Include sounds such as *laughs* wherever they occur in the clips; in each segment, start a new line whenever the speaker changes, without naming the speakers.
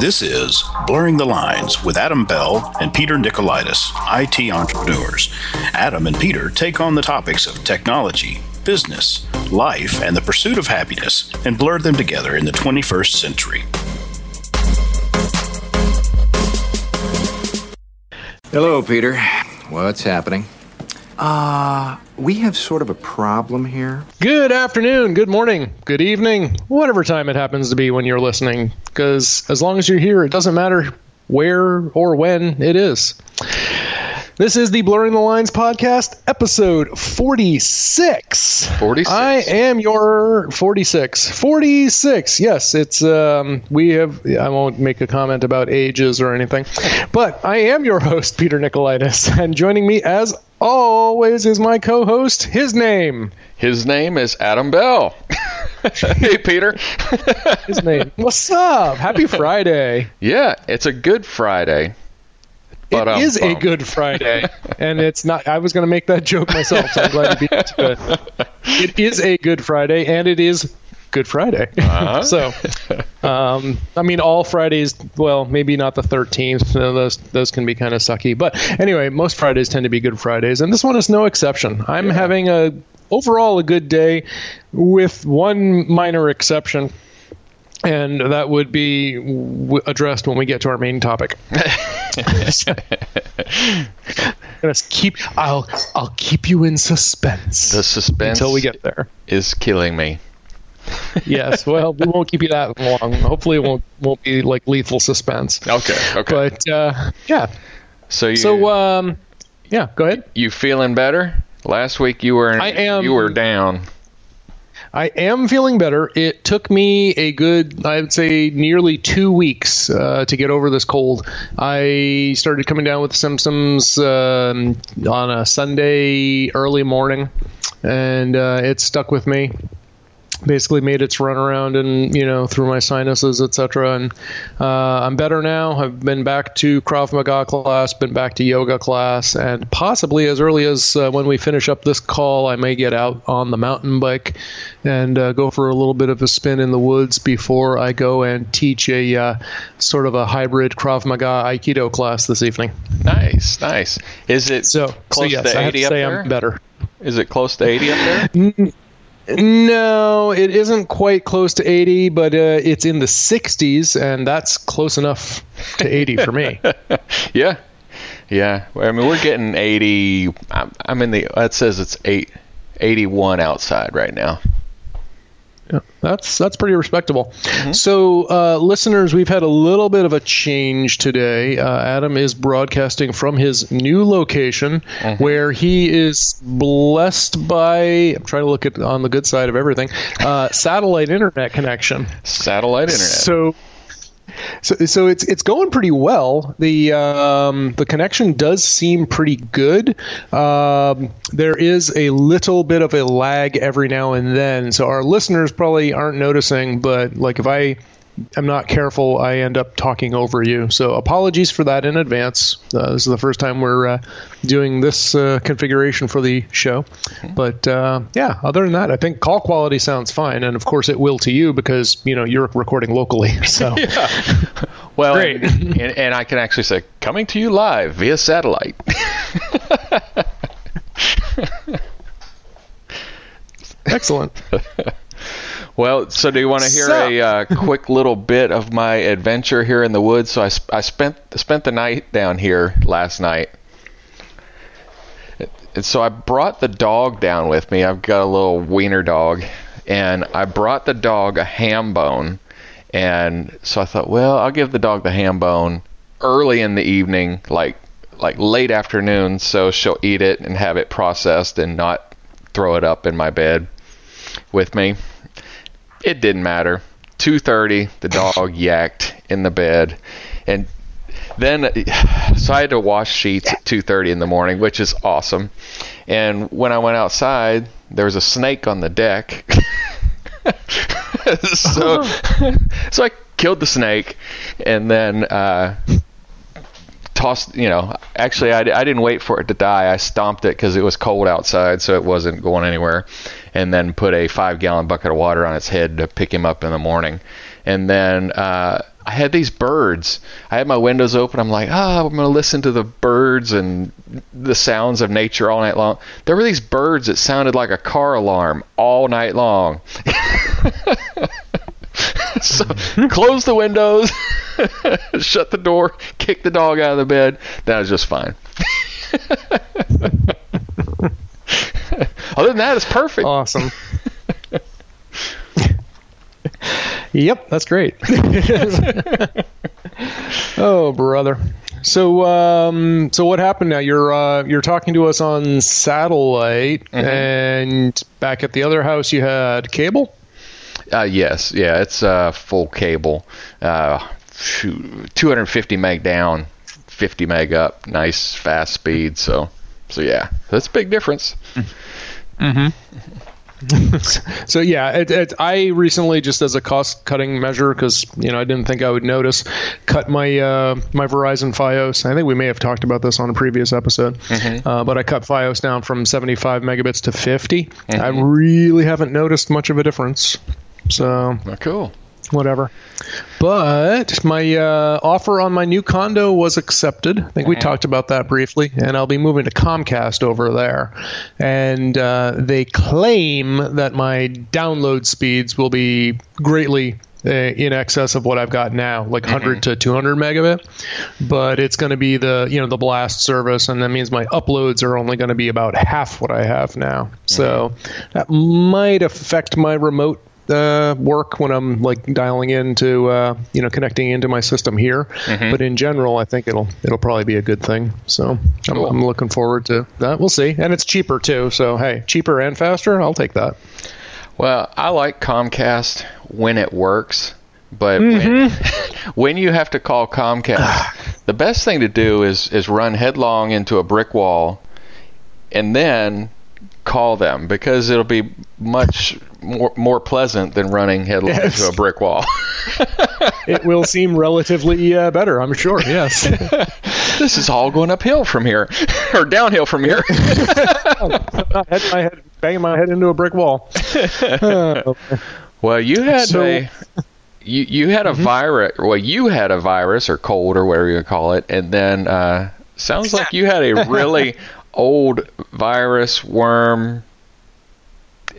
This is Blurring the Lines with Adam Bell and Peter Nicolaitis, IT entrepreneurs. Adam and Peter take on the topics of technology, business, life, and the pursuit of happiness and blur them together in the 21st century.
Hello, Peter. What's happening? Uh, we have sort of a problem here.
Good afternoon, good morning, good evening, whatever time it happens to be when you're listening, because as long as you're here, it doesn't matter where or when it is. This is the Blurring the Lines podcast, episode 46.
46.
I am your 46. 46. Yes, it's um we have I won't make a comment about ages or anything. But I am your host Peter Nicolaitis and joining me as always is my co-host. His name.
His name is Adam Bell. *laughs* hey, Peter.
His name. What's up? Happy *laughs* Friday.
yeah, it's a good Friday.
It um, is a good Friday, and it's not. I was going to make that joke myself, so I'm glad you beat it. *laughs* It is a Good Friday, and it is Good Friday.
Uh-huh. *laughs*
so, um, I mean, all Fridays. Well, maybe not the 13th. No, those those can be kind of sucky. But anyway, most Fridays tend to be Good Fridays, and this one is no exception. I'm having a overall a good day, with one minor exception. And that would be w- addressed when we get to our main topic. *laughs* *laughs* gonna keep. I'll I'll keep you in suspense.
The suspense
until we get there.
is killing me. *laughs*
yes. Well, we won't keep you that long. Hopefully, it won't won't be like lethal suspense.
Okay. Okay.
But uh, yeah.
so you
So um, yeah. Go ahead.
you feeling better? Last week you were
I am-
you were down.
I am feeling better. It took me a good, I would say, nearly two weeks uh, to get over this cold. I started coming down with symptoms um, on a Sunday early morning, and uh, it stuck with me. Basically, made its run around and you know through my sinuses, etc. And uh, I'm better now. I've been back to Krav Maga class, been back to yoga class, and possibly as early as uh, when we finish up this call, I may get out on the mountain bike and uh, go for a little bit of a spin in the woods before I go and teach a uh, sort of a hybrid Krav Maga Aikido class this evening.
Nice, nice. Is it
So, so
close
yes,
to
I have to
80
say? I'm better.
Is it close to 80 up there?
No, it isn't quite close to 80, but uh, it's in the 60s, and that's close enough to 80 for me. *laughs*
yeah. Yeah. I mean, we're getting 80. I'm, I'm in the. It says it's eight, 81 outside right now.
Yeah, that's that's pretty respectable. So, uh, listeners, we've had a little bit of a change today. Uh, Adam is broadcasting from his new location, where he is blessed by. I'm trying to look at on the good side of everything. Uh, satellite internet connection.
Satellite internet.
So, so, so it's it's going pretty well. The um, the connection does seem pretty good. Um, there is a little bit of a lag every now and then, so our listeners probably aren't noticing. But like if I am not careful, I end up talking over you. So apologies for that in advance. Uh, this is the first time we're uh, doing this uh, configuration for the show. But uh, yeah, other than that, I think call quality sounds fine, and of course it will to you because you know you're recording locally. *laughs* So *laughs* yeah.
Well,
Great.
And, and, and I can actually say, coming to you live via satellite. *laughs*
excellent.
Well, so do you want to hear
So-
a uh, quick little bit of my adventure here in the woods? So I, sp- I spent spent the night down here last night. And so I brought the dog down with me. I've got a little wiener dog, and I brought the dog a ham bone. And so I thought, well, I'll give the dog the ham bone early in the evening, like like late afternoon, so she'll eat it and have it processed and not throw it up in my bed with me. It didn't matter. 2:30, the dog *laughs* yacked in the bed, and then *sighs* so I had to wash sheets at 2:30 in the morning, which is awesome. And when I went outside, there was a snake on the deck. *laughs* so *laughs* so I killed the snake and then uh, tossed. You know, actually, I, I didn't wait for it to die. I stomped it because it was cold outside, so it wasn't going anywhere. And then put a five gallon bucket of water on its head to pick him up in the morning. And then uh, I had these birds. I had my windows open. I'm like, ah, oh, I'm going to listen to the birds and the sounds of nature all night long. There were these birds that sounded like a car alarm all night long. *laughs* *laughs* so close the windows, *laughs* shut the door, kick the dog out of the bed. That was just fine. *laughs* Other than that, it's perfect.
Awesome. yep, that's great. oh, brother. So, um, so what happened now? You're uh, you're talking to us on satellite, mm-hmm. and back at the other house, you had cable.
Uh, yes, yeah, it's uh, full cable. Uh, 250 meg down, 50 meg up. Nice fast speed. So, so yeah, that's a big difference.
Mm-hmm. *laughs* so yeah, it, it, I recently just as a cost cutting measure because you know I didn't think I would notice, cut my uh, my Verizon FiOS. I think we may have talked about this on a previous episode, mm-hmm. uh, but I cut FiOS down from 75 megabits to 50. Mm-hmm. I really haven't noticed much of a difference. So
oh, cool
whatever. But my uh, offer on my new condo was accepted. I think we mm-hmm. talked about that briefly, and I'll be moving to Comcast over there. And uh, they claim that my download speeds will be greatly uh, in excess of what I've got now, like 100 mm-hmm. to 200 megabit. But it's going to be the you know the blast service, and that means my uploads are only going to be about half what I have now. So mm-hmm. that might affect my remote uh, work when I'm like dialing into uh, you know connecting into my system here. Mm-hmm. But in general, I think it'll it'll probably be a good thing. So cool. I'm, I'm looking forward to that. We'll see, and it's cheaper too. So hey, cheaper and faster, I'll take that.
Well, I like Comcast when it works, but mm-hmm. when, *laughs* when you have to call Comcast, the best thing to do is is run headlong into a brick wall, and then call them because it'll be much more, more pleasant than running headlong yes. into a brick wall. *laughs*
it will seem relatively uh, better, I'm sure. Yes. *laughs*
this is all going uphill from here, *laughs* or downhill from here.
I had my head banging my head into a brick wall.
Uh, well, you had so, a you you had a mm-hmm. virus. Well, you had a virus or cold or whatever you call it, and then uh, sounds like you had a really old virus worm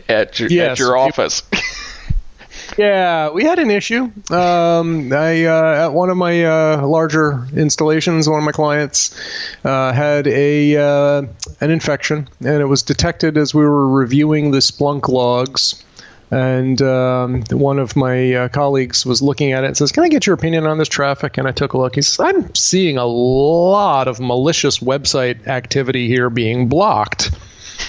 at your, yes. at your office. *laughs*
yeah, we had an issue. Um, I uh, at one of my uh, larger installations, one of my clients uh, had a uh, an infection, and it was detected as we were reviewing the Splunk logs. And um, one of my uh, colleagues was looking at it and says, "Can I get your opinion on this traffic?" And I took a look. He says, "I'm seeing a lot of malicious website activity here being blocked."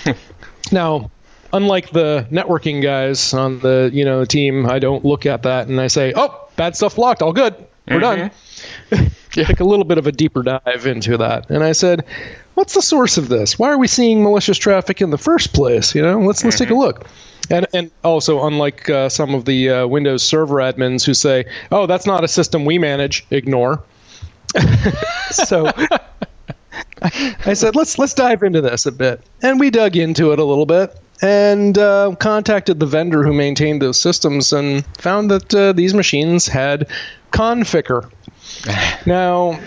*laughs* now, unlike the networking guys on the you know team, I don't look at that and I say, "Oh, bad stuff blocked. All good. We're mm-hmm. done." *laughs* Take a little bit of a deeper dive into that, and I said, "What's the source of this? Why are we seeing malicious traffic in the first place? You know, let's mm-hmm. let's take a mm-hmm. look." And, and also, unlike uh, some of the uh, Windows Server admins who say, "Oh, that's not a system we manage," ignore. *laughs* so *laughs* I said, "Let's let's dive into this a bit," and we dug into it a little bit and uh, contacted the vendor who maintained those systems and found that uh, these machines had Conficker. *laughs* now,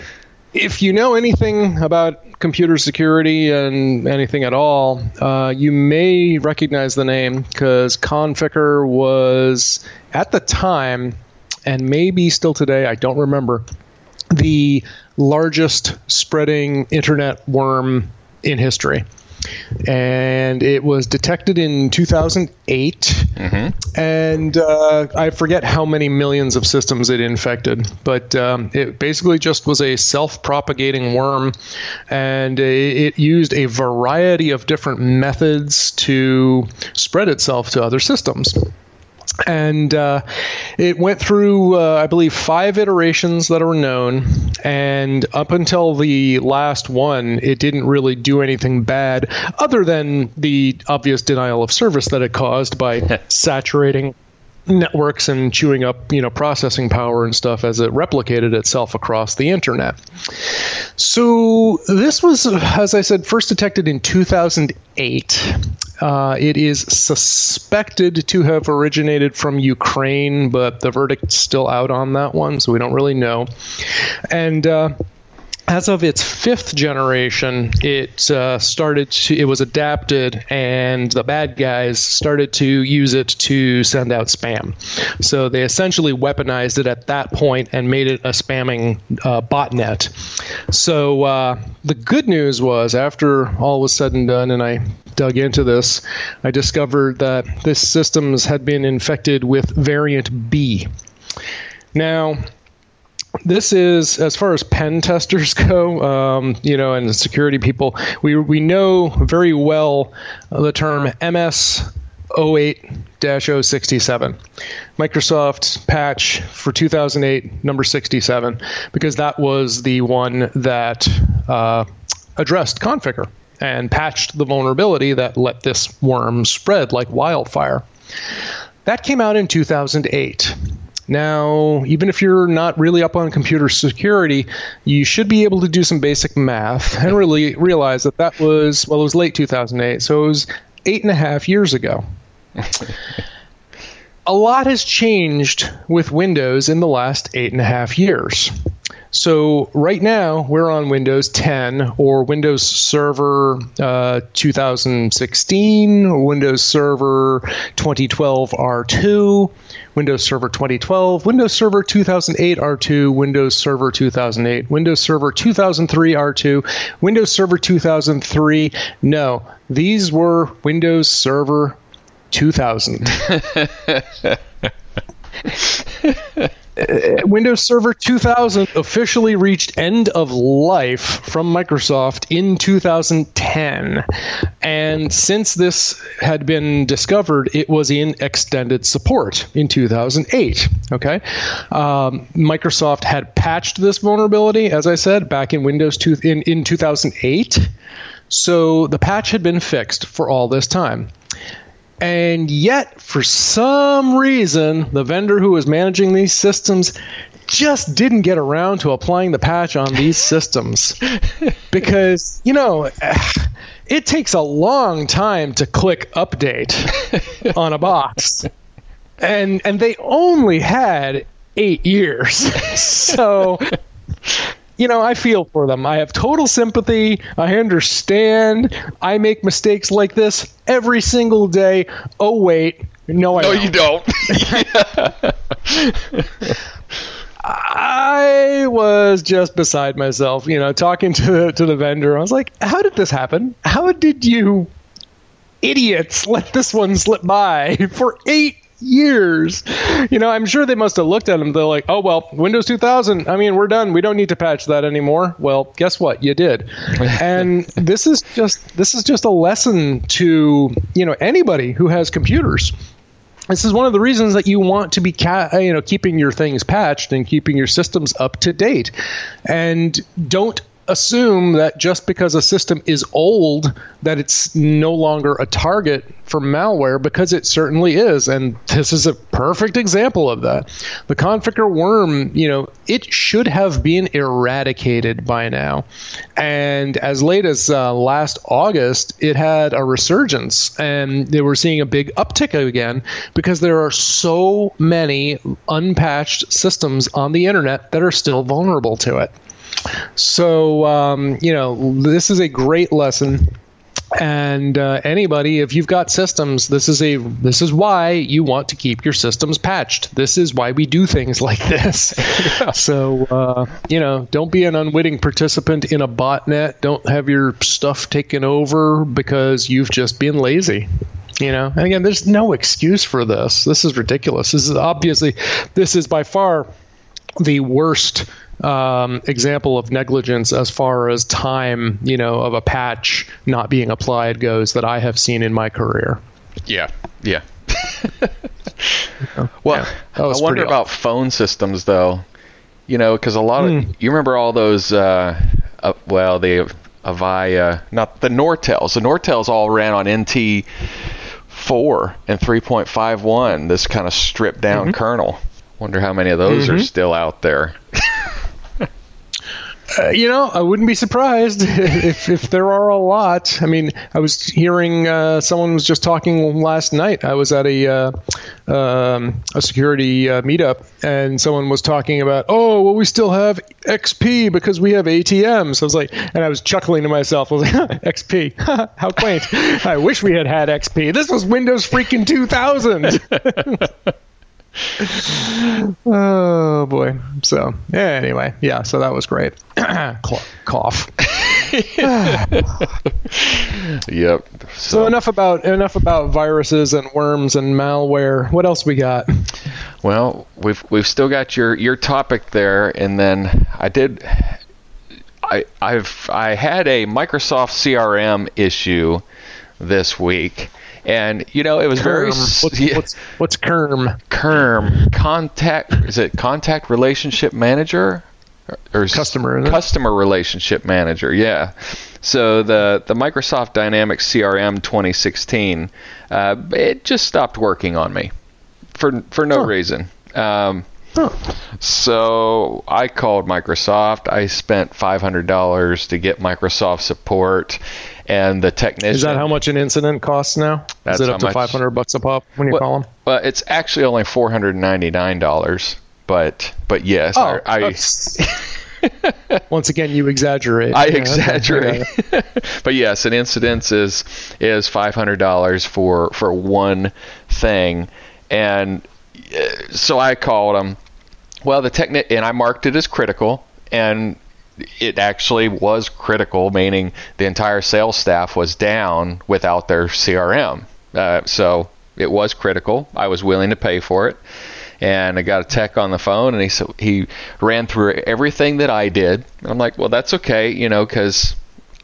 if you know anything about computer security and anything at all, uh, you may recognize the name because Conficker was at the time, and maybe still today, I don't remember, the largest spreading internet worm in history and it was detected in 2008. Mm-hmm. And uh, I forget how many millions of systems it infected, but um, it basically just was a self propagating worm, and it used a variety of different methods to spread itself to other systems and uh, it went through, uh, I believe, five iterations that are known. And up until the last one, it didn't really do anything bad, other than the obvious denial of service that it caused by *laughs* saturating networks and chewing up you know processing power and stuff as it replicated itself across the internet so this was as i said first detected in 2008 Uh, it is suspected to have originated from Ukraine, but the verdict's still out on that one, so we don't really know. And uh, as of its fifth generation, it uh, started to, it was adapted, and the bad guys started to use it to send out spam. So they essentially weaponized it at that point and made it a spamming uh, botnet. So uh, the good news was, after all was said and done, and I dug into this, I discovered that this systems had been infected with variant B. Now, this is as far as pen *laughs* testers go, um, you know, and security people. We we know very well the term MS 08-067 microsoft patch for 2008 number 67 because that was the one that uh, addressed Conficker and patched the vulnerability that let this worm spread like wildfire that came out in 2008 now, even if you're not really up on computer security, you should be able to do some basic math and really realize that that was, well, it was late 2008, so it was eight and a half years ago. *laughs* a lot has changed with Windows in the last eight and a half years. So right now we're on Windows 10 or Windows Server uh, 2016, Windows Server 2012 R2, Windows Server 2012, Windows Server 2008 R2, Windows Server 2008, Windows Server 2003 R2, Windows Server 2003. No, these were Windows Server 2000. *laughs* *laughs* Uh, Windows Server 2000 officially reached end of life from Microsoft in 2010. And since this had been discovered, it was in extended support in 2008. Okay. Um, Microsoft had patched this vulnerability, as I said, back in Windows 2, in, in 2008. So the patch had been fixed for all this time. And yet, for some reason, the vendor who was managing these systems just didn't get around to applying the patch on these *laughs* systems. because, you know, *sighs* it takes a long time to click update *laughs* on a box. And and they only had 8 years. *laughs* so you know, I feel for them. I have total sympathy. I understand. I make mistakes like this every single day. Oh wait, no, I
no,
don't.
you don't. *laughs*
I was just beside myself, you know, talking to the, to the vendor. I was like, "How did this happen? How did you idiots let this one slip by *laughs* for eight years. You know, I'm sure they must have looked at them. They're like, oh, well, Windows 2000, I mean, we're done. We don't need to patch that anymore. Well, guess what? You did. *laughs* and this is just this is just a lesson to, you know, anybody who has computers. This is one of the reasons that you want to be, ca- you know, keeping your things patched and keeping your systems up to date, and don't assume that just because a system is old that it's no longer a target for malware because it certainly is and this is a perfect example of that. The Conficker worm you know it should have been eradicated by now and as late as uh, last august it had a resurgence and they were seeing a big uptick again because there are so many unpatched systems on the internet that are still vulnerable to it so, um, you know, this is a great lesson. And uh, anybody, if you've got systems, this is a this is why you want to keep your systems patched. This is why we do things *laughs* like this. yeah. So uh, you know, don't be an unwitting participant in a botnet. Don't have your stuff taken over because you've just been lazy you know and again there's no excuse for this this is ridiculous this is obviously this is by far the worst um, example of negligence as far as time, you know, of a patch not being applied goes that I have seen in my career.
Yeah, yeah. *laughs* well, yeah, I wonder about phone systems though. You know, because a lot of mm. you remember all those. Uh, uh, well, the Avaya, not the Nortels. The Nortels all ran on NT four and three point five one. This kind of stripped down mm-hmm. kernel. Wonder how many of those mm-hmm. are still out there. *laughs*
Uh, you know, I wouldn't be surprised *laughs* if, if there are a lot. I mean, I was hearing uh, someone was just talking last night. I was at a uh, um, a security uh, meetup, and someone was talking about, oh, well, we still have XP because we have ATMs. I was like, and I was chuckling to myself. *laughs* I was like, XP, *laughs* how quaint! I wish we had had XP. This was Windows freaking 2000. *laughs* oh boy. So anyway, yeah. So that was great. *clears throat* Cough. *laughs* *sighs*
yep.
So. so. enough about enough about viruses and worms and malware. What else we got?
Well, we've we've still got your your topic there, and then I did. I I've I had a Microsoft CRM issue this week and you know it was
Kerm.
very
what's, yeah. what's, what's Kerm?
Kerm contact is it contact relationship manager
or customer
customer relationship manager yeah so the the Microsoft Dynamics CRM 2016 uh, it just stopped working on me for for no huh. reason um, huh. So I called Microsoft. I spent $500 to get Microsoft support, and the technician.
Is that how much an incident costs now? Is it up to 500 bucks a pop when you
well,
call them?
Well, it's actually only $499, but but yes,
oh, I. I *laughs* Once again, you exaggerate.
I yeah, exaggerate, *laughs* but yes, an incident is is five hundred dollars for for one thing, and uh, so I called them. Well, the technic and I marked it as critical, and it actually was critical, meaning the entire sales staff was down without their CRM. Uh, so it was critical. I was willing to pay for it. And I got a tech on the phone, and he so he ran through everything that I did. And I'm like, well, that's okay, you know, because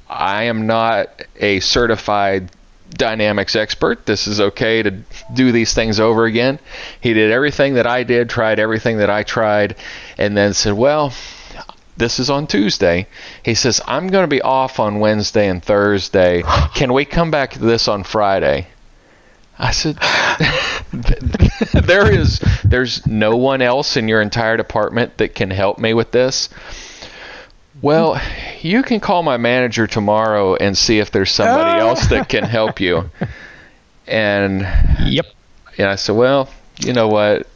I am not a certified dynamics expert. This is okay to do these things over again. He did everything that I did, tried everything that I tried, and then said, well, this is on Tuesday. He says, I'm going to be off on Wednesday and Thursday. *gasps* Can we come back to this on Friday? I said, *laughs* there is, there's no one else in your entire department that can help me with this. Well, you can call my manager tomorrow and see if there's somebody ah. else that can help you. *laughs* And
yep.
And I said, well, you know what?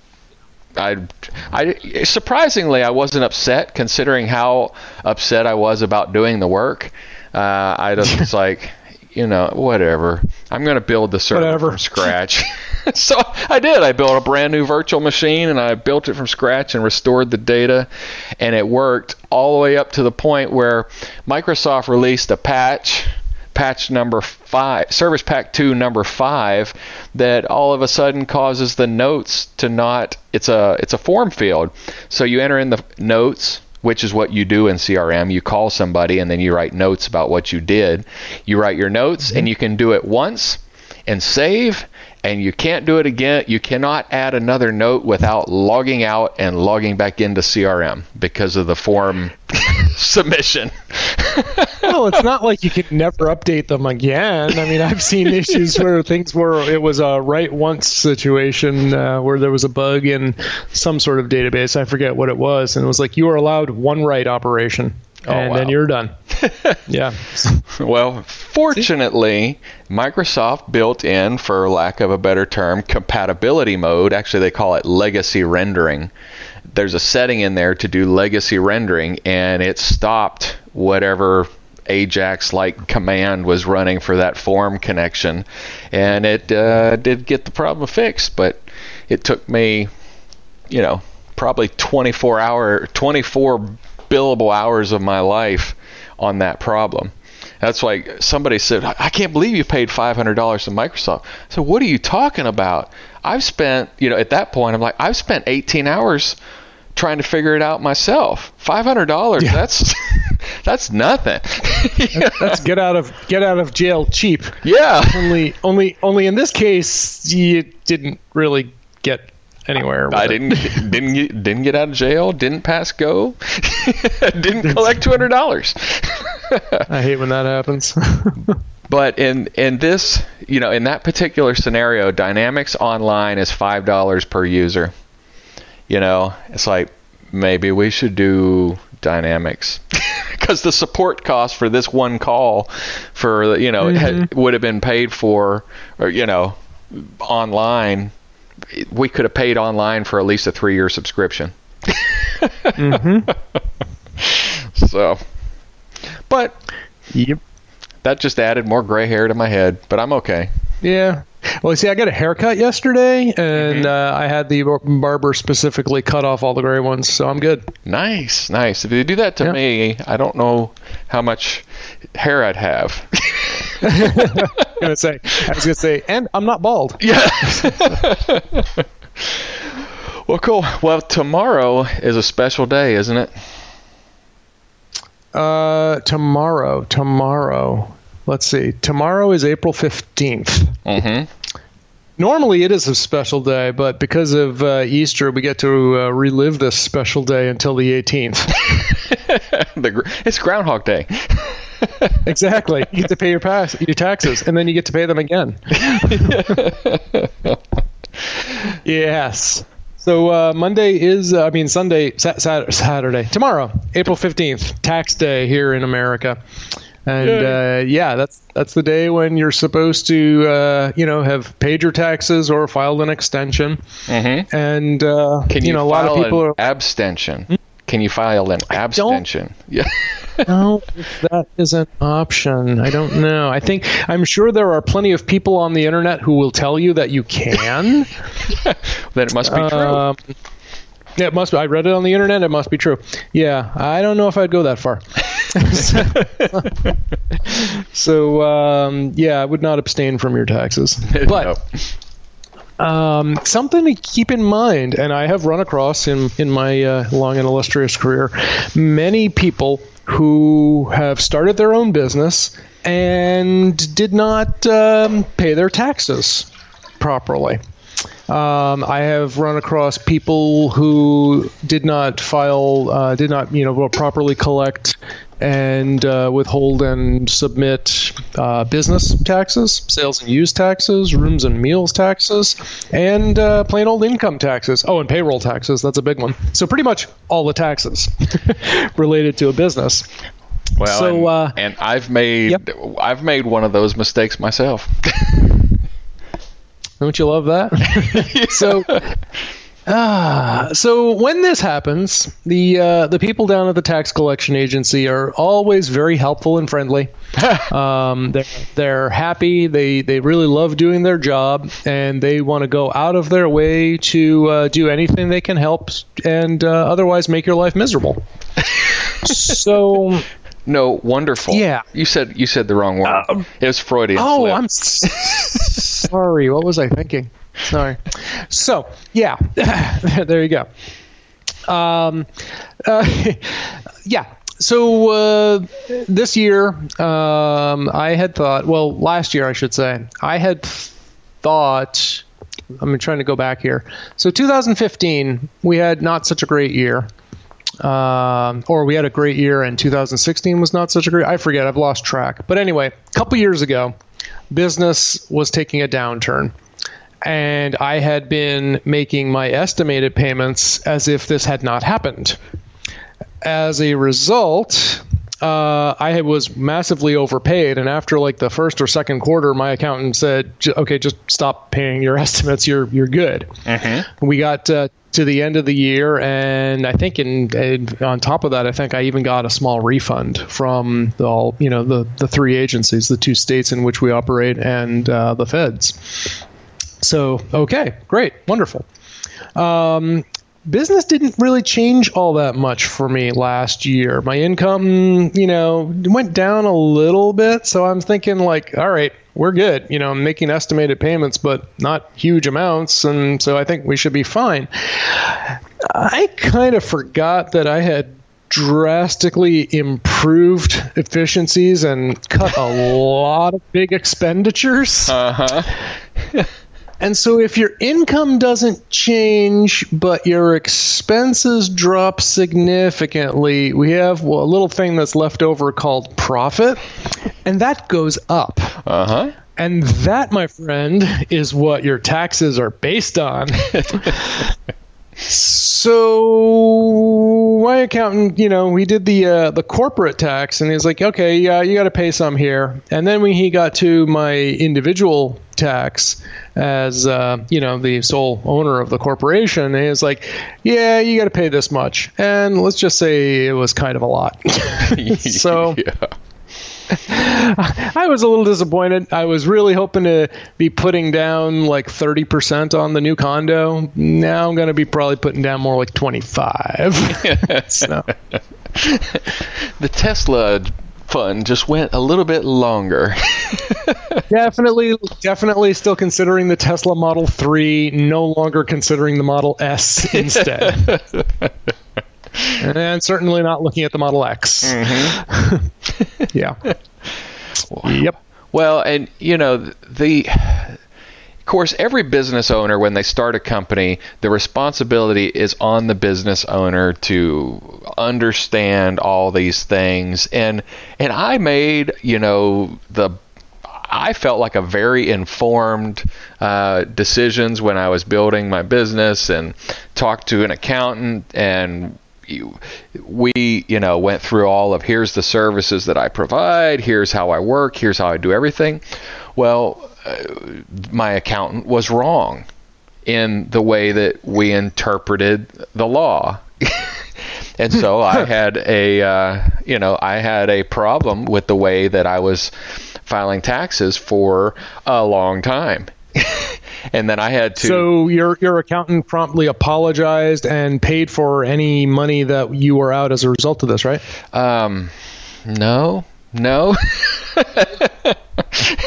I, I surprisingly I wasn't upset considering how upset I was about doing the work. Uh, I just was *laughs* like, you know, whatever. I'm going to build the server whatever. from scratch. *laughs* so I did. I built a brand new virtual machine and I built it from scratch and restored the data, and it worked all the way up to the point where Microsoft released a patch patch number five, Service Pack 2 number five, that all of a sudden causes the notes to not. It's a it's a form field, so you enter in the notes. Which is what you do in CRM. You call somebody and then you write notes about what you did. You write your notes mm-hmm. and you can do it once and save and you can't do it again. You cannot add another note without logging out and logging back into CRM because of the form *laughs* submission. *laughs*
well, it's not like you can never update them again. I mean, I've seen issues *laughs* where things were it was a write once situation uh, where there was a bug in some sort of database. I forget what it was, and it was like you are allowed one write operation. Oh, and wow. then you're done. *laughs* yeah.
well, fortunately, Microsoft built in, for lack of a better term, compatibility mode. Actually, they call it legacy rendering. There's a setting in there to do legacy rendering, and it stopped whatever Ajax like command was running for that form connection, and it uh, did get the problem fixed. But it took me, you know, probably 24 hour, 24 billable hours of my life on that problem. That's like somebody said, I can't believe you paid $500 to Microsoft. So what are you talking about? I've spent, you know, at that point, I'm like, I've spent 18 hours trying to figure it out myself. $500, yeah. that's *laughs* that's nothing. *laughs*
that's get out of get out of jail cheap.
Yeah.
Only only only in this case you didn't really get anywhere.
I didn't didn't get, didn't get out of jail. Didn't pass go. *laughs* didn't collect two hundred dollars. *laughs*
I hate when that happens. *laughs*
but in in this, you know, in that particular scenario, Dynamics Online is five dollars per user. You know, it's like maybe we should do Dynamics. *laughs* Because the support cost for this one call for you know had, mm-hmm. would have been paid for or you know online. We could have paid online for at least a three year subscription mm-hmm. so but
Yep.
that just added more gray hair to my head but i'm okay
Yeah. Well, see, I got a haircut yesterday, and uh, I had the barber specifically cut off all the gray ones, so I'm good.
nice nice if they do that to
Yeah.
me i don't know how much hair i'd have *laughs* *laughs*
I was gonna say, I was gonna say, and I'm not bald.
Yeah. *laughs* well, cool. Well, tomorrow is a special day, isn't it?
Uh, tomorrow, tomorrow. Let's see. Tomorrow is April 15th.
Mm-hmm.
Normally it is a special day, but because of uh, Easter, we get to uh, relive this special day until the 18th. *laughs*
the, it's Groundhog Day. *laughs*
exactly. You get to pay your, pass, your taxes, and then you get to pay them again. *laughs* yes. So uh, Monday is, uh, I mean Sunday, sa- Sat- Saturday, tomorrow, April 15th, tax day here in America. And uh, yeah, that's that's the day when you're supposed to, uh, you know, have paid your taxes or filed an extension.
Mm-hmm.
And uh,
Can you,
know, a lot of people
an
are
abstention? Can you file an abstention? Yeah. *laughs* *laughs*
know if that is an option. I don't know. I think I'm sure there are plenty of people on the internet who will tell you that you can. *laughs* *laughs*
then it must be true.
Um, yeah, it must be. I read it on the internet. It must be true. Yeah, I don't know if I'd go that far. so, um, yeah, I would not abstain from your taxes. But
No.
um, something to keep in mind, and I have run across in in my uh, long and illustrious career, many people who have started their own business and did not um, pay their taxes properly. Um, I have run across people who did not file, uh, did not, you know, properly collect and uh, withhold and submit uh, business taxes, sales and use taxes, rooms and meals taxes, and uh, plain old income taxes. Oh, and payroll taxes. That's a big one. So pretty much all the taxes *laughs* related to a business.
Well,
so,
and,
uh,
and I've made
Yep.
I've made one of those mistakes myself.
Don't you love that? *laughs* so, ah, so when this happens, the uh, the people down at the tax collection agency are always very helpful and friendly. *laughs* um, they're they're happy. They they really love doing their job, and they want to go out of their way to uh, do anything they can help, and uh, otherwise make your life miserable. *laughs* so.
No, wonderful.
Yeah.
You said you said the wrong word. it was Freudian.
Oh,
slip.
I'm s- *laughs* sorry. What was I thinking? Sorry. So, yeah, *laughs* there you go. Um, uh, *laughs* yeah. So uh, this year, um, I had thought. Well, last year, I should say, I had thought. I'm trying to go back here. So 2015, we had not such a great year um, or we had a great year and 2016 was not such a great i forget i've lost track but anyway a couple years ago business was taking a downturn and i had been making my estimated payments as if this had not happened as a result uh, I was massively overpaid, and after like the first or second quarter, my accountant said, "J- "Okay, just stop paying your *laughs* estimates. You're you're good." We got uh, to the end of the year, and I think in, in on top of that, I think I even got a small refund from the all you know the the three agencies, the two states in which we operate, and uh, the feds. So okay, great, wonderful. Um, business didn't really change all that much for me last year. My income, you know, went down a little bit, so I'm thinking like, all right, we're good. You know, I'm making estimated payments, but not huge amounts, and so I think we should be fine. I kind of forgot that I had drastically improved efficiencies and cut a *laughs* lot of big expenditures.
Uh-huh. *laughs*
And so, if your income doesn't change, but your expenses drop significantly, we have a little thing that's left over called profit, and that goes up.
Uh-huh.
And that, my friend, is what your taxes are based on. *laughs* so my accountant, you know, we did the uh, the corporate tax, and he's like, okay, yeah, you got to pay some here. And then when he got to my individual tax as uh, you know the sole owner of the corporation, was like, yeah, you got to pay this much. And let's just say it was kind of a lot. *laughs* so. *laughs*
yeah. *laughs*
I was a little disappointed. I was really hoping to be putting down like 30% on the new condo. Now I'm going to be probably putting down more like 25. so.
The Tesla fund just went a little bit longer.
Definitely, definitely still considering the Tesla Model 3, no longer considering the Model S instead. *laughs* and certainly not looking at the Model X. Mm-hmm. *laughs* yeah.
Yep. Well, and you know the. Of course, every business owner, when they start a company, the responsibility is on the business owner to understand all these things. And and I made, you know, the I felt like a very informed uh, decisions when I was building my business and talked to an accountant and we you know went through all of here's the services that I provide, here's how I work, here's how I do everything. Well, uh, my accountant was wrong in the way that we interpreted the law. *laughs* and so I *laughs* had a uh, you know I had a problem with the way that I was filing taxes for a long time. *laughs* and then I had to.
So your your accountant promptly apologized and paid for any money that you were out as a result of this, right?
Um, no, no.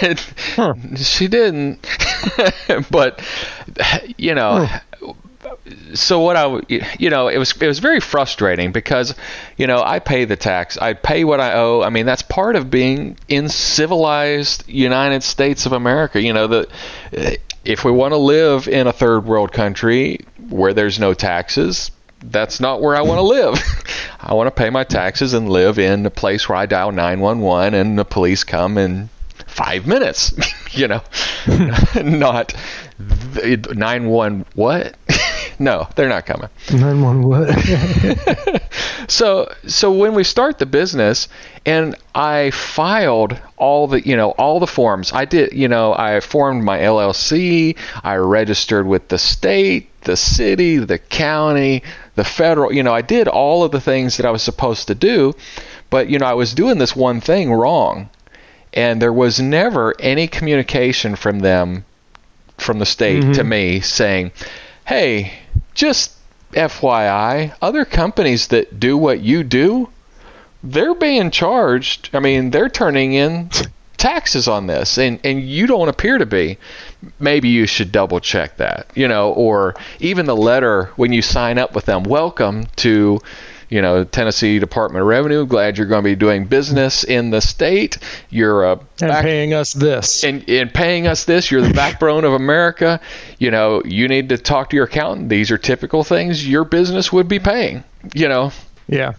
it, *laughs* huh. She didn't. *laughs* but you know. Huh so what I you know it was it was very frustrating because you know I pay the tax I pay what I owe I mean that's part of being in civilized United States of America you know the eh, if we want to live in a third world country where there's no taxes that's not where I want to live. *laughs* I want to pay my taxes and live in a place where I dial 911 and the police come in five minutes. *laughs* you know, *laughs* not eh, 911 what? No, they're not coming.
Nine one what? *laughs*
so so when we start the business and I filed all the you know all the forms. I did you know I formed my LLC. I registered with the state, the city, the county, the federal. You know I did all of the things that I was supposed to do, but you know I was doing this one thing wrong, and there was never any communication from them from the state mm-hmm. to me saying, "Hey, just FYI, other companies that do what you do, they're being charged. I mean, they're turning in *laughs* taxes on this and and you don't appear to be maybe you should double check that you know or even the letter when you sign up with them welcome to you know, Tennessee Department of Revenue. Glad you're going to be doing business in the state. You're uh,
and paying us this.
And, and paying us this. You're the backbone of America. You know, you need to talk to your accountant. These are typical things your business would be paying. You know.
Yeah.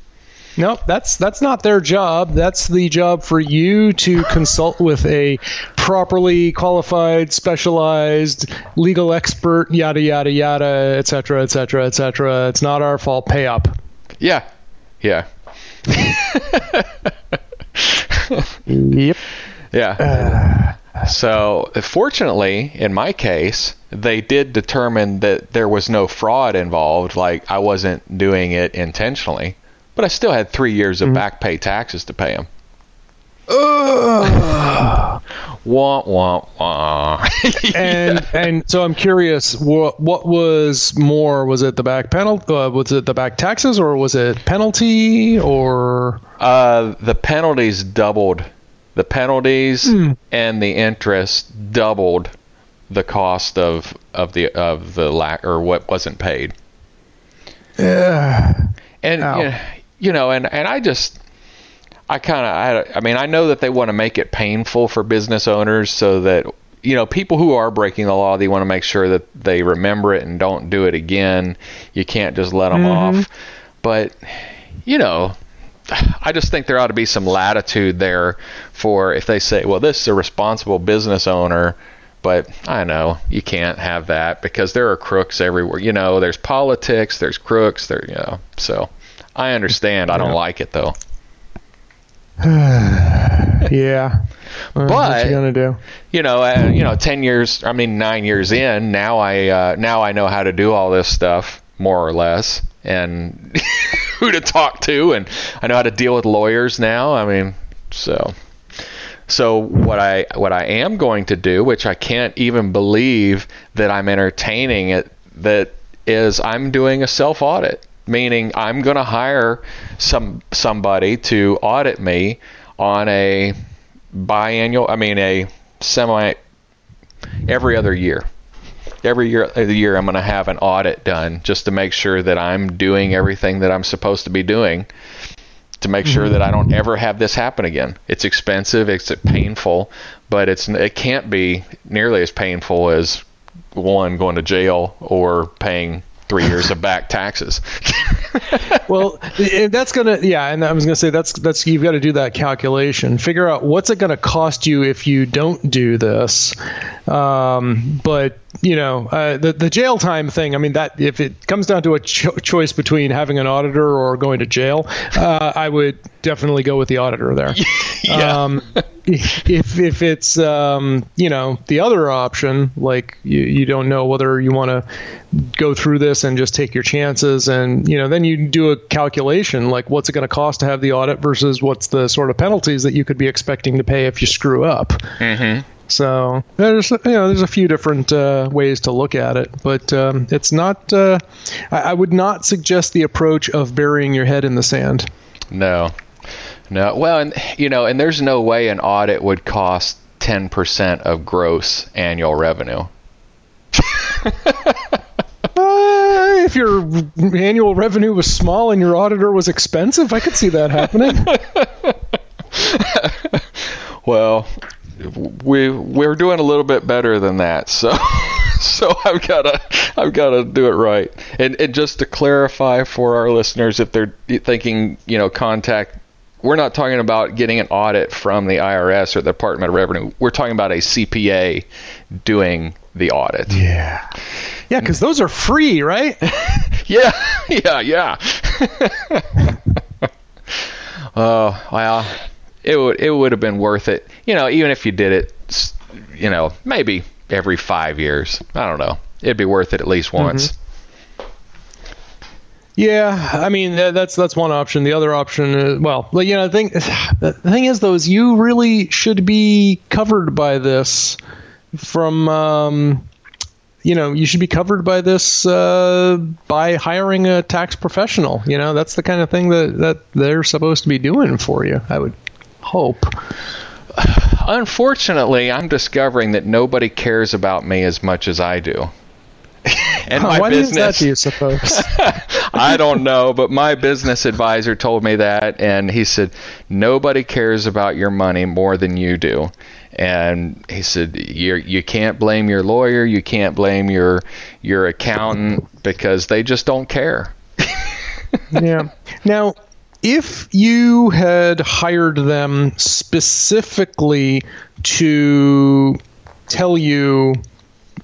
Nope, that's that's not their job. That's the job for you to consult with a properly qualified, specialized legal expert, yada yada yada, etc., etc., et cetera, et cetera. It's not our fault. Pay up.
Yeah. Yeah.
yep. *laughs*
Yeah. Uh, so, fortunately, in my case, they did determine that there was no fraud involved. Like, I wasn't doing it intentionally. But I still had three years of mm-hmm. back pay taxes to pay them. Wah wah wah. *laughs*
and and so I'm curious, what what was more? Was it the back penalty? Uh, was it the back taxes, or was it penalty, or?
Uh, the penalties doubled. The penalties mm. and the interest doubled the cost of of the of the lack or what wasn't paid.
Yeah.
And you know, and and I just I kind of, I, I mean, I know that they want to make it painful for business owners so that you know people who are breaking the law they want to make sure that they remember it and don't do it again you can't just let them mm-hmm. off but you know *sighs* i just think there ought to be some latitude there for if they say well this is a responsible business owner But I know you can't have that because there are crooks everywhere. You know, there's politics, there's crooks, there. You know, so I understand. I don't like it though. *sighs*
yeah.
But-
what you gonna do?
you know, uh, you know, ten years. I mean, nine years in now. I uh, now I know how to do all this stuff more or less, and *laughs* who to talk to, and I know how to deal with lawyers now. I mean, so so what I what I am going to do, which I can't even believe that I'm entertaining it, that is I'm doing a self audit, meaning I'm going to hire some somebody to audit me on a biannual, I mean a semi every other year. Every year, uh, the year I'm going to have an audit done just to make sure that I'm doing everything that I'm supposed to be doing to make sure that I mm-hmm. don't ever have this happen again. It's expensive, it's painful, but it's it can't be nearly as painful as one going to jail or paying three years of back taxes. *laughs*
well, that's gonna yeah, and I was gonna say that's that's you've got to do that calculation. Figure out what's it gonna cost you if you don't do this. Um, but you know, uh, the the jail time thing. I mean, that if it comes down to a cho- choice between having an auditor or going to jail, uh, I would definitely go with the auditor there. *laughs*
Yeah.
Um, if if it's um, you know the other option, like you, you don't know whether you want to go through this and just take your chances, and you know then you do a calculation like what's it going to cost to have the audit versus what's the sort of penalties that you could be expecting to pay if you screw up.
mm-hmm.
So there's you know there's a few different uh, ways to look at it, but um, it's not. Uh, I, I would not suggest the approach of burying your head in the sand.
No, no. Well, and you know, and there's no way an audit would cost 10% of gross annual revenue. *laughs*
Uh, if your annual revenue was small and your auditor was expensive, I could see that happening. *laughs*
Well, we we're doing a little bit better than that, so *laughs* so I've gotta I've gotta do it right. And, and just to clarify for our listeners, if they're thinking, you know, contact. We're not talking about getting an audit from the IRS or the Department of Revenue. We're talking about a CPA doing the audit.
yeah. Yeah, because those are free, right? *laughs* *laughs*
Yeah, yeah, yeah. Uh, oh well, it would it would have been worth it. You know, even if you did it, you know, maybe every five years. I don't know. It'd be worth it at least once.
Yeah, I mean that's that's one option. The other option, is, well, but, you know, the thing *sighs* the thing is though, is you really should be covered by this from. Um, you know, you should be covered by this uh, by hiring a tax professional. You know, that's the kind of thing that, that they're supposed to be doing for you. I would hope. *sighs*
Unfortunately, I'm discovering that nobody cares about me as much as I do. *laughs* and my
Why
business.
is that, do you suppose? *laughs*
I don't know, but my business advisor told me that, and he said nobody cares about your money more than you do. And he said you you can't blame your lawyer, you can't blame your your accountant because they just don't care. *laughs*
yeah. Now, if you had hired them specifically to tell you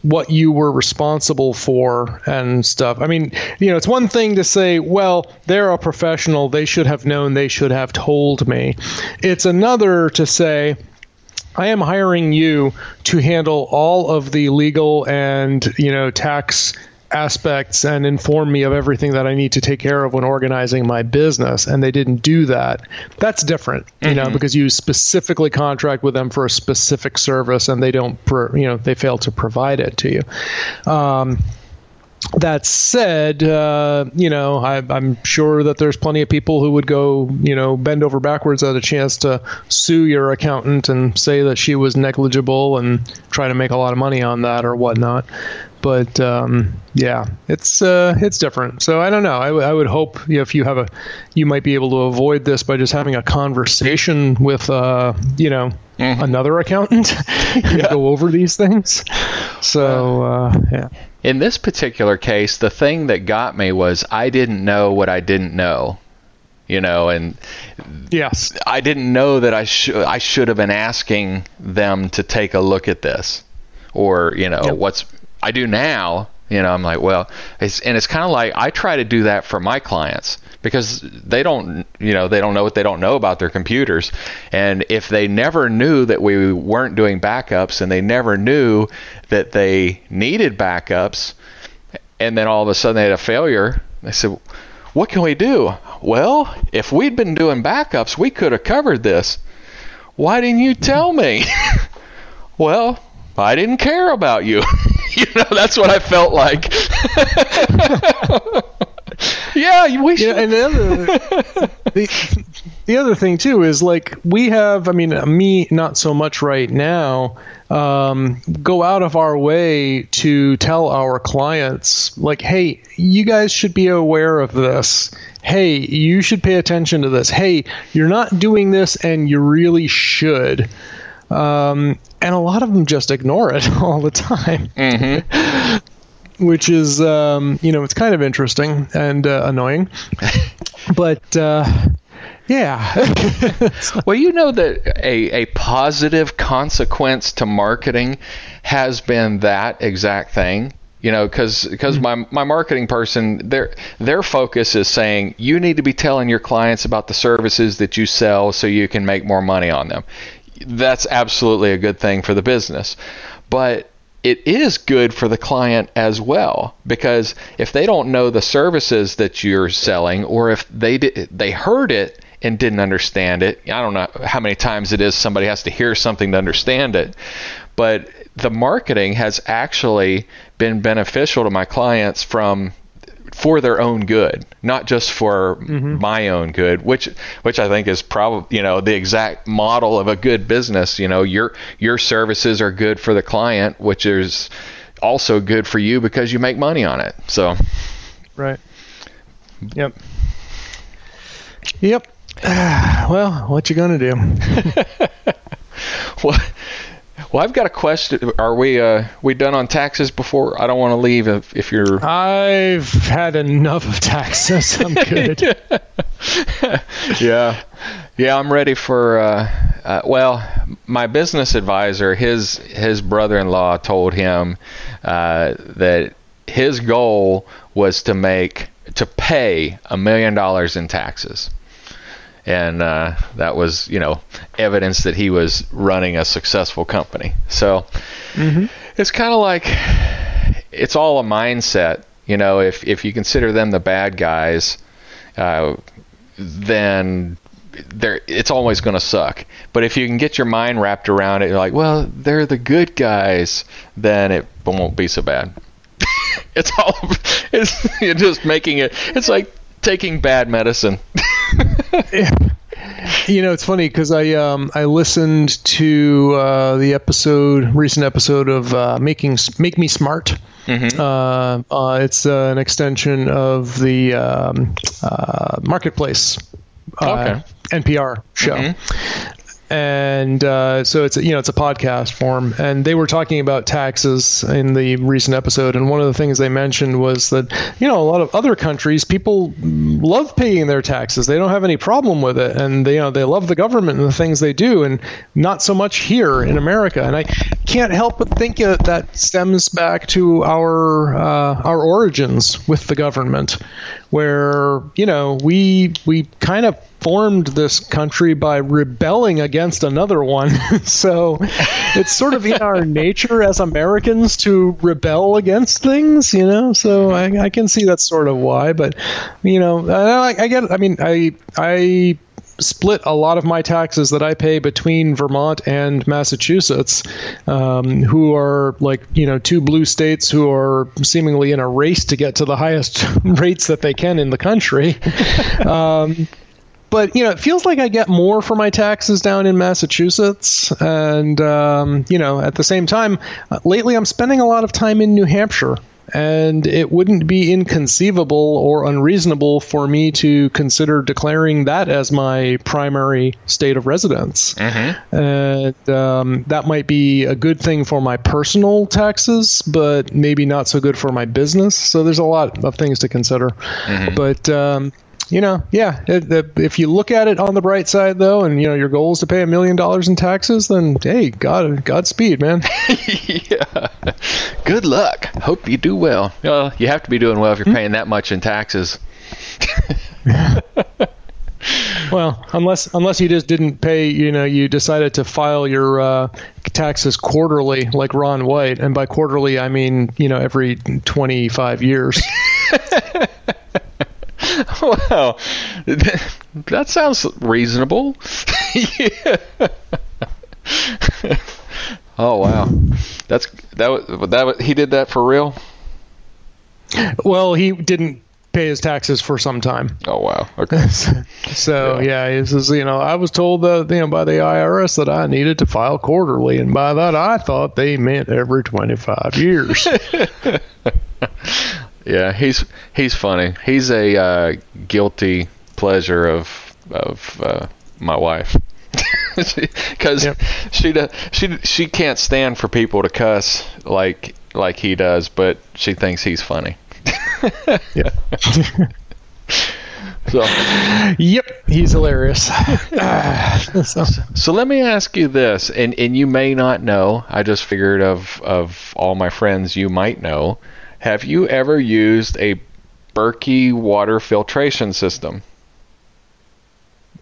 what you were responsible for and stuff. I mean, you know, it's one thing to say, well, they're a professional, they should have known, they should have told me. It's another to say, I am hiring you to handle all of the legal and, you know, tax aspects and inform me of everything that I need to take care of when organizing my business and they didn't do that. That's different, you know, because you specifically contract with them for a specific service and they don't pro- you know, they fail to provide it to you. Um, that said, uh, you know, I, I'm sure that there's plenty of people who would go, you know, bend over backwards at a chance to sue your accountant and say that she was negligible and try to make a lot of money on that or whatnot. But um, yeah, it's uh, it's different. So I don't know. I, w- I would hope you know, if you have a, you might be able to avoid this by just having a conversation with, uh, you know, another accountant *laughs* and go over these things. So uh, yeah.
In this particular case, the thing that got me was I didn't know what I didn't know. You know, and
Yes.
I didn't know that I should I should have been asking them to take a look at this or you know what's I do now. You know, I'm like, well, it's, and it's kind of like I try to do that for my clients because they don't, you know, they don't know what they don't know about their computers. And if they never knew that we weren't doing backups and they never knew that they needed backups, and then all of a sudden they had a failure, they said, what can we do? Well, if we'd been doing backups, we could have covered this. Why didn't you tell me? *laughs* well, I didn't care about you. *laughs* *laughs* you know, that's what I felt like. *laughs* yeah, we should.
Yeah, and the other, *laughs* the, the other thing too is like we have. I mean, me not so much right now. Um, go out of our way to tell our clients, like, hey, you guys should be aware of this. Hey, you should pay attention to this. Hey, you're not doing this, and you really should. Um, and a lot of them just ignore it *laughs* all the time.
Mm-hmm. *laughs*
Which is, um, you know, it's kind of interesting and uh, annoying. *laughs* but, uh, yeah.
well, you know that a, a positive consequence to marketing has been that exact thing. You know, because because my my marketing person their their focus is saying you need to be telling your clients about the services that you sell so you can make more money on them. That's absolutely a good thing for the business, but it is good for the client as well because if they don't know the services that you're selling or if they did, they heard it and didn't understand it. I don't know how many times it is somebody has to hear something to understand it. But the marketing has actually been beneficial to my clients from for their own good, not just for mm-hmm. my own good, which which I think is probably you know the exact model of a good business. You know, your your services are good for the client, which is also good for you because you make money on it. So,
right. Yep. Yep. *sighs* well, what you gonna do? *laughs* *laughs*
well, well, I've got a question. Are we uh, we done on taxes before? I don't want to leave if, if you're.
I've had enough of taxes. I'm good. *laughs*
yeah, yeah. I'm ready for. Uh, uh, well, my business advisor, his his brother-in-law told him uh, that his goal was to make to pay a million dollars in taxes and uh, that was you know evidence that he was running a successful company. So mm-hmm. it's kind of like it's all a mindset. You know, if if you consider them the bad guys, uh, then they're, it's always going to suck. But if you can get your mind wrapped around it, you're like, well, they're the good guys, then it won't be so bad. *laughs* it's all *laughs* it's you're just making it. It's like taking bad medicine. *laughs* *laughs*
you know, it's funny because I um, I listened to uh, the episode, recent episode of uh, making Make Me Smart. Mm-hmm. Uh, uh it's uh, an extension of the um, uh, Marketplace
okay.
NPR show. Mm-hmm and uh, so it's you know it's a podcast form. And they were talking about taxes in the recent episode. And one of the things they mentioned was that you know a lot of other countries people love paying their taxes. They don't have any problem with it. And they you know they love the government and the things they do. And not so much here in America. And I can't help but think that that stems back to our uh, our origins with the government where you know we we kind of formed this country by rebelling against another one. *laughs* so it's sort of in our *laughs* nature as Americans to rebel against things, you know. So I, I can see that's sort of why. But you know, I, I get. I mean, I I split a lot of my taxes that I pay between Vermont and Massachusetts, um, who are like you know two blue states who are seemingly in a race to get to the highest *laughs* rates that they can in the country. Um, but you know, it feels like I get more for my taxes down in Massachusetts, and um, you know, at the same time, uh, lately I'm spending a lot of time in New Hampshire, and it wouldn't be inconceivable or unreasonable for me to consider declaring that as my primary state of residence.
Mm-hmm.
And um, that might be a good thing for my personal taxes, but maybe not so good for my business. So there's a lot of things to consider. Mm-hmm. But um, you know, yeah. It, it, if you look at it on the bright side, though, and you know your goal is to pay a million dollars in taxes, then hey, God, Godspeed, man. *laughs*
yeah. Good luck. Hope you do well. Well, you have to be doing well if you're paying that much in taxes. *laughs*
well, unless unless you just didn't pay, you know, you decided to file your uh, taxes quarterly, like Ron White, and by quarterly I mean you know every 25 years. *laughs* *laughs*
well, that sounds reasonable. yeah. *laughs* oh wow, that's that was that was, he did that for real.
Well, he didn't pay his taxes for some time.
Oh wow. *laughs* Okay.
so yeah. yeah, he says, you know, I was told that you know by the IRS that I needed to file quarterly, and by that I thought they meant every 25 years.
Yeah, he's he's funny. He's a uh, guilty pleasure of of uh, my wife *laughs* because yep. she does, she she can't stand for people to cuss like like he does, but she thinks he's funny. *laughs*
yeah. *laughs* so, yep, he's hilarious.
so. so let me ask you this, and and you may not know. I just figured of of all my friends, you might know. Have you ever used a Berkey water filtration system?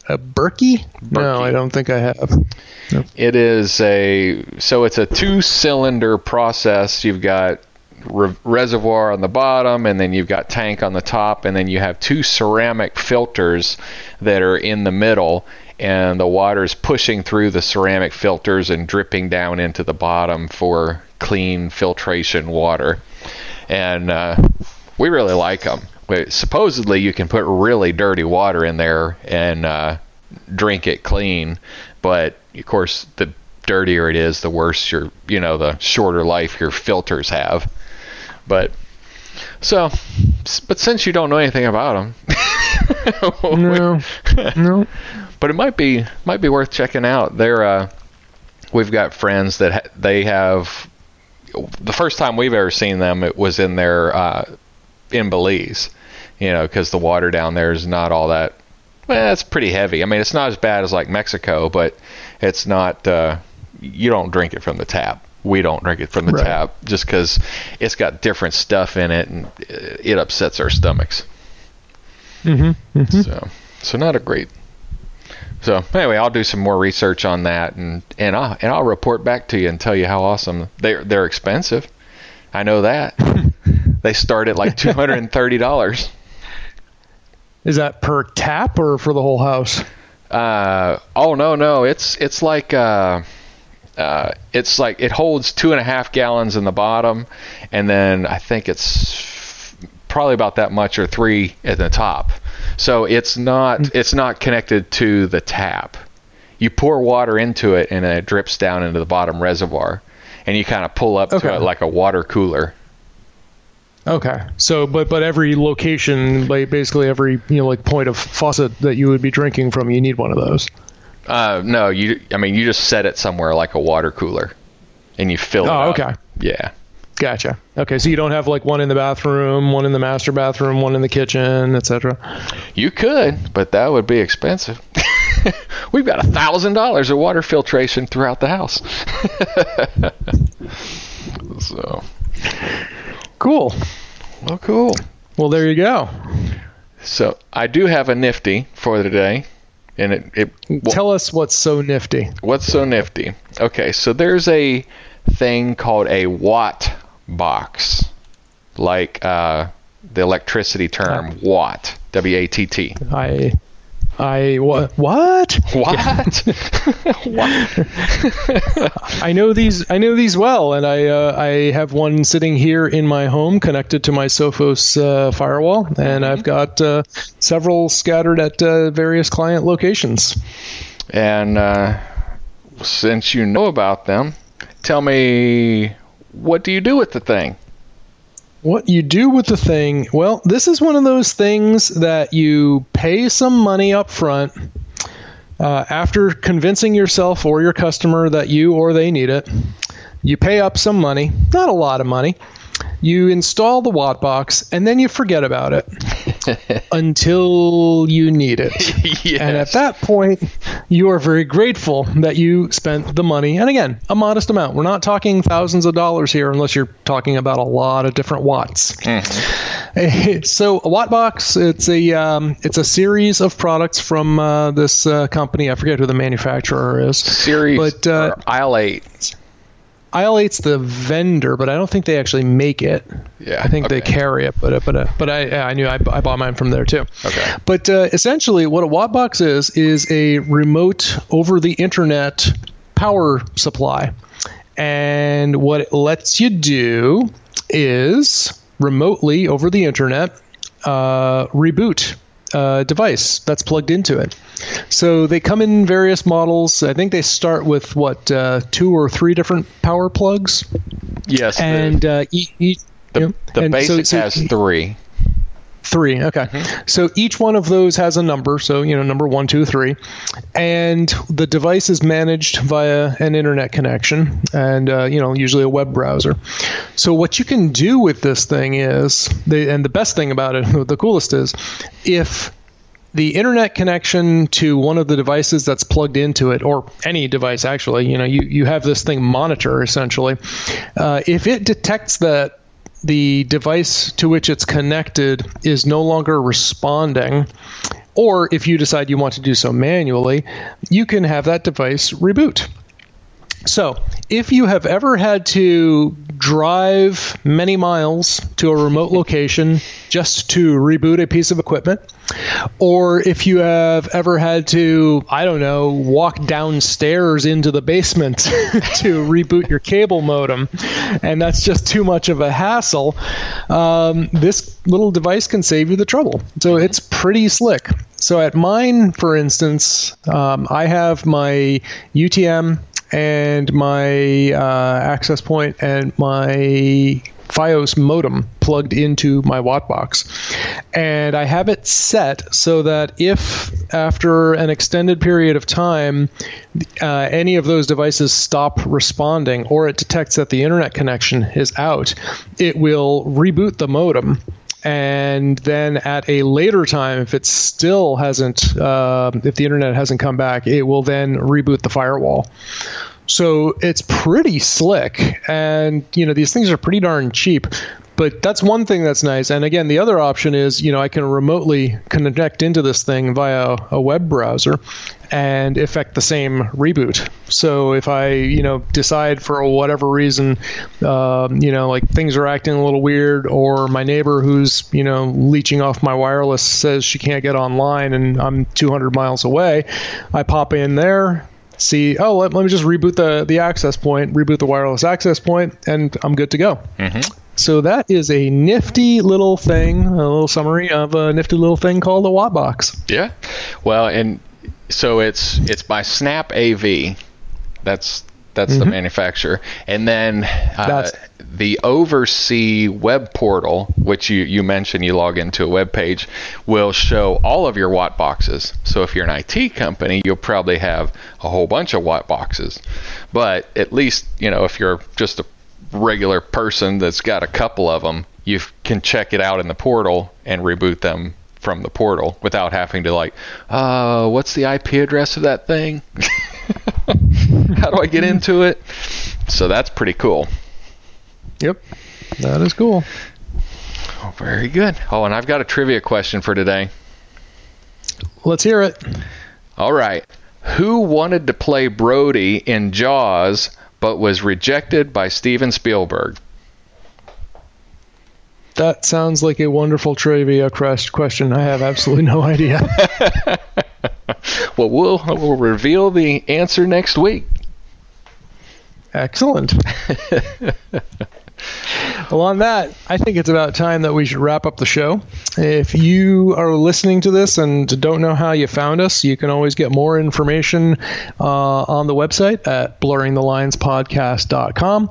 A Berkey? Berkey? No, I don't think I have.
Nope. It is a so it's a two-cylinder process. You've got re- reservoir on the bottom, and then you've got tank on the top, and then you have two ceramic filters that are in the middle, and the water is pushing through the ceramic filters and dripping down into the bottom for clean filtration water. And uh, we really like them. Supposedly, you can put really dirty water in there and uh, drink it clean, but of course, the dirtier it is, the worse your, you know, the shorter life your filters have. But so, but since you don't know anything about them, *laughs*
no, no. *laughs*
But it might be might be worth checking out. They're uh, we've got friends that ha- they have. The first time we've ever seen them, it was in their uh, in Belize. You know, because the water down there is not all that. Well, it's pretty heavy. I mean, it's not as bad as like Mexico, but it's not. Uh, you don't drink it from the tap we don't drink it from the right. tap just because it's got different stuff in it and it upsets our stomachs.
Mm-hmm, mm-hmm.
So, so not a great. So anyway, I'll do some more research on that and and I'll and I'll report back to you and tell you how awesome they're they're expensive. I know that *laughs* they start at like *laughs* two hundred and thirty dollars.
Is that per tap or for the whole house?
Uh oh no no it's it's like uh uh, it's like it holds two and a half gallons in the bottom, and then I think it's probably about that much or three at the top. So it's not mm. it's not connected to the tap. You pour water into it, and it drips down into the bottom reservoir, and you kind of pull up okay. to it like a water cooler.
Okay. So, but but every location, like basically every you know like point of faucet that you would be drinking from, you need one of those.
Uh, no, you. I mean, you just set it somewhere like a water cooler, and you fill it.
Oh,
up.
okay.
Yeah.
Gotcha. Okay, so you don't have like one in the bathroom, one in the master bathroom, one in the kitchen, etc.
You could, but that would be expensive. *laughs* We've got a thousand dollars of water filtration throughout the house. *laughs* so
cool.
Well, cool.
Well, there you go.
So I do have a nifty for today and it, it
tell us what's so nifty.
What's so nifty? Okay, so there's a thing called a watt box, like uh, the electricity term uh, watt, W A T T.
I I what what
what? *laughs* *laughs*
what? I know these I know these well, and I uh, I have one sitting here in my home connected to my Sophos uh, firewall, and mm-hmm. I've got uh, several scattered at uh, various client locations.
And uh, since you know about them, tell me what do you do with the thing?
What you do with the thing, well, this is one of those things that you pay some money up front uh, after convincing yourself or your customer that you or they need it. You pay up some money, not a lot of money. You install the watt box and then you forget about it. *laughs* until you need it.
Yes.
And at that point, you are very grateful that you spent the money. And again, a modest amount. We're not talking thousands of dollars here unless you're talking about a lot of different watts. *laughs* so a watt box, it's a um, it's a series of products from uh, this uh, company. I forget who the manufacturer is.
Series
But, uh,
aisle eight.
Aisle 8's the vendor, but I don't think they actually make it.
Yeah,
I think they carry it, but uh, but uh, but I I knew I, I bought mine from there too.
Okay.
But uh, essentially, what a watt box is is a remote over the internet power supply, and what it lets you do is remotely over the internet uh, reboot a device that's plugged into it. So they come in various models. I think they start with what uh, two or three different power plugs,
Yes. the-
and uh, e- e-
the,
you know,
the
and so-
basic
so-
has three.
Three. Okay. So each one of those has a number. So, you know, number one, two, three. And the device is managed via an internet connection and, uh, you know, usually a web browser. So, what you can do with this thing is, they, and the best thing about it, *laughs* the coolest is, if the internet connection to one of the devices that's plugged into it, or any device actually, you know, you, you have this thing monitor essentially. Uh, if it detects that the device to which it's connected is no longer responding, or if you decide you want to do so manually, you can have that device reboot. So, if you have ever had to drive many miles to a remote *laughs* location just to reboot a piece of equipment, or if you have ever had to, I don't know, walk downstairs into the basement *laughs* to reboot your cable modem, and that's just too much of a hassle, um, this little device can save you the trouble. So it's pretty slick. So at mine, for instance, um, I have my UTM and my uh, access point and my FiOS modem plugged into my Wattbox. And I have it set so that if after an extended period of time uh, any of those devices stop responding or it detects that the internet connection is out, it will reboot the modem and then at a later time, if it still hasn't, uh, if the internet hasn't come back, it will then reboot the firewall. So it's pretty slick, and you know these things are pretty darn cheap. But that's one thing that's nice. And again, the other option is, you know, I can remotely connect into this thing via a web browser and effect the same reboot. So if I, you know, decide for whatever reason, um, you know, like things are acting a little weird, or my neighbor who's, you know, leeching off my wireless says she can't get online and I'm 200 miles away, I pop in there, see, oh, let, let me just reboot the, the access point, reboot the wireless access point, and I'm good to go. So that is a nifty little thing, a little summary of a nifty little thing called a Wattbox.
Yeah. Well, and so it's it's by Snap AV. That's that's the manufacturer, and then uh,
Mm-hmm.
The OvrC web portal, which you you mentioned, you log into a web page, will show all of your watt boxes. So if you're an IT company, you'll probably have a whole bunch of watt boxes, but at least you know if you're just a regular person that's got a couple of them, you can check it out in the portal and reboot them from the portal without having to like, uh, what's the IP address of that thing? *laughs* How do I get into it? So that's pretty cool.
Yep, that is cool.
Oh, very good. Oh, and I've got a trivia question for today.
Let's hear it.
All right. Who wanted to play Brody in Jaws but was rejected by Steven Spielberg?
That sounds like a wonderful trivia quest- question. I have absolutely no idea. *laughs* *laughs*
Well, we'll, we'll reveal the answer next week.
Excellent. *laughs* well, on that, I think it's about time that we should wrap up the show. If you are listening to this and don't know how you found us, you can always get more information uh, on the website at blurringthelinespodcast.com.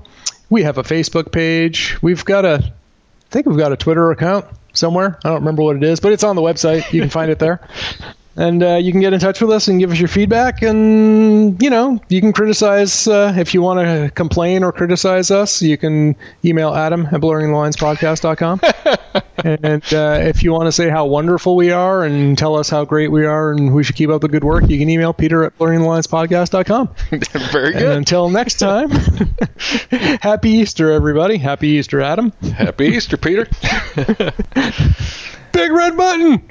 We have a Facebook page. We've got a, I think we've got a Twitter account somewhere. I don't remember what it is, but it's on the website. You can find it there. *laughs* and uh, you can get in touch with us and give us your feedback. And you know, you can criticize uh, if you want to complain or criticize us. You can email Adam at blurringthelinespodcast.com. *laughs* and uh, if you want to say how wonderful we are and tell us how great we are and we should keep up the good work, you can email Peter at blurringthelinespodcast.com. *laughs*
Very good.
And until next time, *laughs* happy Easter, everybody. Happy Easter, Adam.
Happy Easter, Peter.
Big red button.